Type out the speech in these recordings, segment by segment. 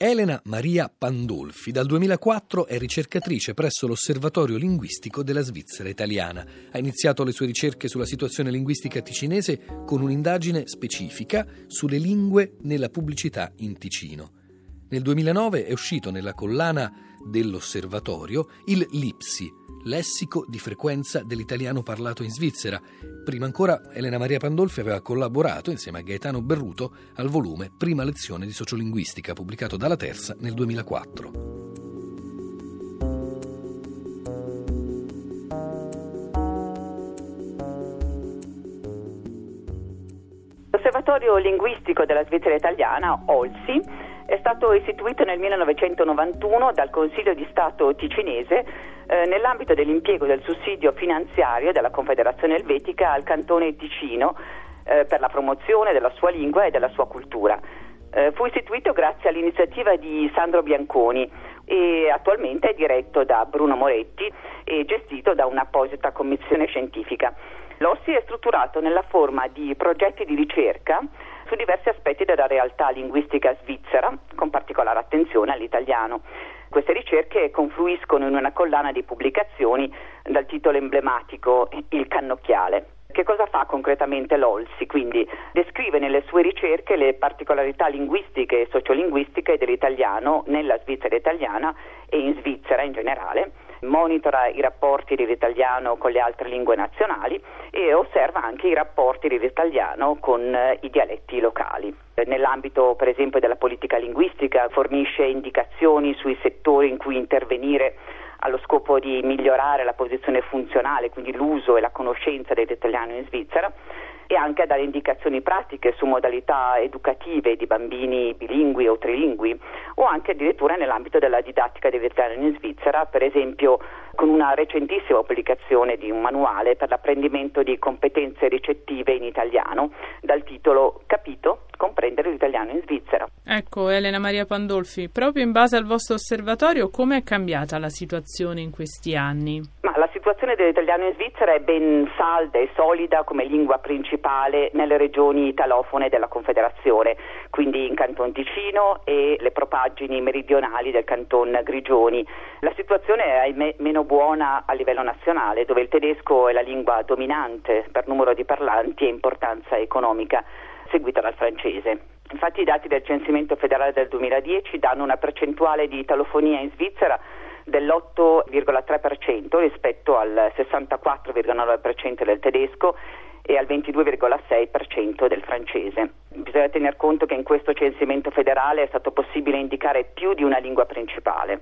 Elena Maria Pandolfi dal 2004 è ricercatrice presso l'Osservatorio Linguistico della Svizzera Italiana. Ha iniziato le sue ricerche sulla situazione linguistica ticinese con un'indagine specifica sulle lingue nella pubblicità in Ticino. Nel 2009 è uscito nella collana dell'Osservatorio il Lipsi, lessico di frequenza dell'italiano parlato in Svizzera. Prima ancora Elena Maria Pandolfi aveva collaborato insieme a Gaetano Berruto al volume Prima lezione di sociolinguistica pubblicato dalla Terza nel 2004. L'Osservatorio linguistico della Svizzera italiana, OLSI, è stato istituito nel 1991 dal Consiglio di Stato ticinese eh, nell'ambito dell'impiego del sussidio finanziario della Confederazione Elvetica al cantone Ticino eh, per la promozione della sua lingua e della sua cultura. Eh, fu istituito grazie all'iniziativa di Sandro Bianconi e attualmente è diretto da Bruno Moretti e gestito da un'apposita commissione scientifica. L'OSSI è strutturato nella forma di progetti di ricerca su diversi aspetti della realtà linguistica svizzera, con particolare attenzione all'italiano. Queste ricerche confluiscono in una collana di pubblicazioni dal titolo emblematico Il cannocchiale. Che cosa fa concretamente l'Olsi? Quindi descrive nelle sue ricerche le particolarità linguistiche e sociolinguistiche dell'italiano nella Svizzera italiana e in Svizzera in generale monitora i rapporti dell'italiano con le altre lingue nazionali e osserva anche i rapporti dell'italiano con eh, i dialetti locali. Nell'ambito per esempio della politica linguistica fornisce indicazioni sui settori in cui intervenire allo scopo di migliorare la posizione funzionale, quindi l'uso e la conoscenza dell'italiano in Svizzera e anche a dare indicazioni pratiche su modalità educative di bambini bilingui o trilingui o anche addirittura nell'ambito della didattica dell'italiano in Svizzera, per esempio con una recentissima pubblicazione di un manuale per l'apprendimento di competenze ricettive in italiano dal titolo Capito? Comprendere l'italiano in Svizzera. Ecco, Elena Maria Pandolfi, proprio in base al vostro osservatorio, come è cambiata la situazione in questi anni? Ma la situazione dell'italiano in Svizzera è ben salda e solida come lingua principale nelle regioni italofone della Confederazione, quindi in Canton Ticino e le propaggini meridionali del Canton Grigioni. La situazione è ahimè meno buona a livello nazionale, dove il tedesco è la lingua dominante per numero di parlanti e importanza economica, seguita dal francese. Infatti i dati del censimento federale del 2010 danno una percentuale di italofonia in Svizzera dell'8,3% rispetto al 64,9% del tedesco e al 22,6% del francese. Bisogna tener conto che in questo censimento federale è stato possibile indicare più di una lingua principale.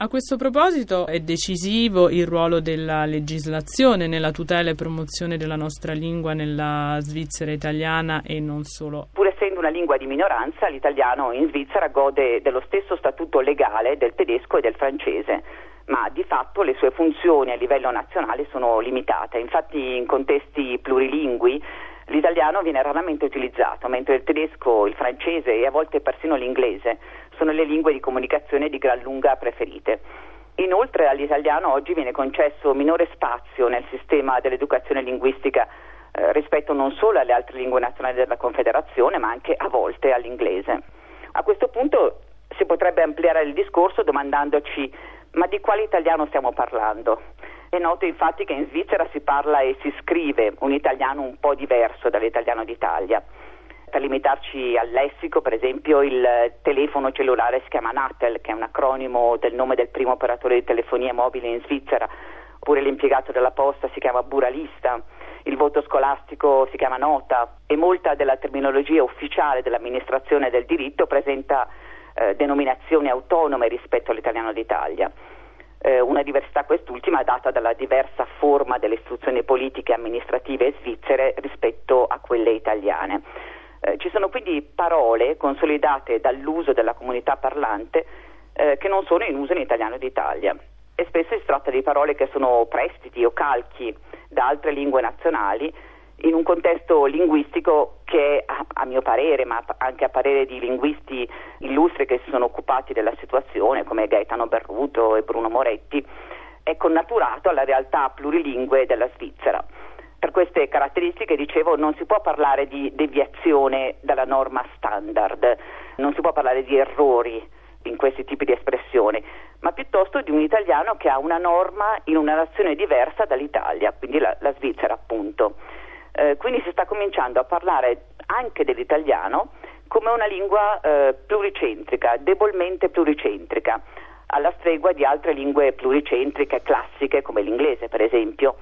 A questo proposito è decisivo il ruolo della legislazione nella tutela e promozione della nostra lingua nella Svizzera italiana e non solo. Pur essendo una lingua di minoranza, l'italiano in Svizzera gode dello stesso statuto legale del tedesco e del francese ma di fatto le sue funzioni a livello nazionale sono limitate. Infatti in contesti plurilingui l'italiano viene raramente utilizzato, mentre il tedesco, il francese e a volte persino l'inglese sono le lingue di comunicazione di gran lunga preferite. Inoltre all'italiano oggi viene concesso minore spazio nel sistema dell'educazione linguistica eh, rispetto non solo alle altre lingue nazionali della Confederazione, ma anche a volte all'inglese. A questo punto si potrebbe ampliare il discorso domandandoci ma di quale italiano stiamo parlando? È noto infatti che in Svizzera si parla e si scrive un italiano un po' diverso dall'italiano d'Italia. Per limitarci al lessico, per esempio, il telefono cellulare si chiama Natel, che è un acronimo del nome del primo operatore di telefonia mobile in Svizzera, oppure l'impiegato della posta si chiama buralista, il voto scolastico si chiama nota e molta della terminologia ufficiale dell'amministrazione del diritto presenta eh, denominazioni autonome rispetto all'italiano d'Italia. Eh, una diversità quest'ultima data dalla diversa forma delle istruzioni politiche e amministrative svizzere rispetto a quelle italiane. Eh, ci sono quindi parole consolidate dall'uso della comunità parlante eh, che non sono in uso in italiano d'Italia e spesso si tratta di parole che sono prestiti o calchi da altre lingue nazionali in un contesto linguistico che a, mio parere, ma anche a parere di linguisti illustri che si sono occupati della situazione, come Gaetano Berruto e Bruno Moretti, è connaturato alla realtà plurilingue della Svizzera. Per queste caratteristiche, dicevo, non si può parlare di deviazione dalla norma standard, non si può parlare di errori in questi tipi di espressioni, ma piuttosto di un italiano che ha una norma in una nazione diversa dall'Italia, quindi la, la Svizzera appunto. Eh, quindi si sta cominciando a parlare anche dell'italiano come una lingua eh, pluricentrica, debolmente pluricentrica, alla stregua di altre lingue pluricentriche classiche come l'inglese per esempio.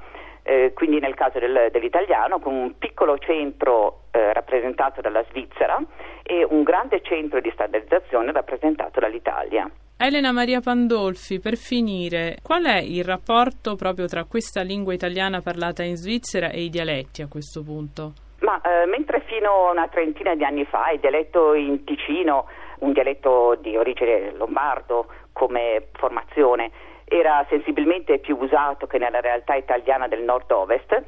Eh, quindi nel caso del, dell'italiano con un piccolo centro eh, rappresentato dalla Svizzera e un grande centro di standardizzazione rappresentato dall'Italia. Elena Maria Pandolfi, per finire, qual è il rapporto proprio tra questa lingua italiana parlata in Svizzera e i dialetti a questo punto? Ma eh, mentre fino a una trentina di anni fa il dialetto in Ticino, un dialetto di origine lombardo come formazione, era sensibilmente più usato che nella realtà italiana del nord-ovest,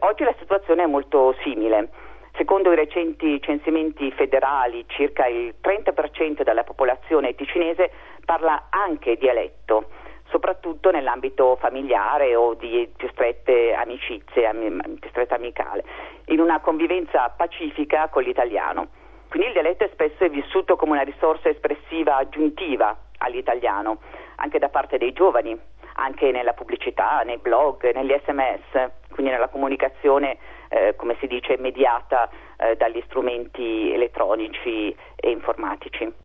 oggi la situazione è molto simile. Secondo i recenti censimenti federali, circa il 30% della popolazione ticinese parla anche dialetto, soprattutto nell'ambito familiare o di più strette amicizie, più stretta amicale, in una convivenza pacifica con l'italiano. Quindi il dialetto spesso è vissuto come una risorsa espressiva aggiuntiva all'italiano, anche da parte dei giovani, anche nella pubblicità, nei blog, negli sms, quindi nella comunicazione, eh, come si dice, mediata eh, dagli strumenti elettronici e informatici.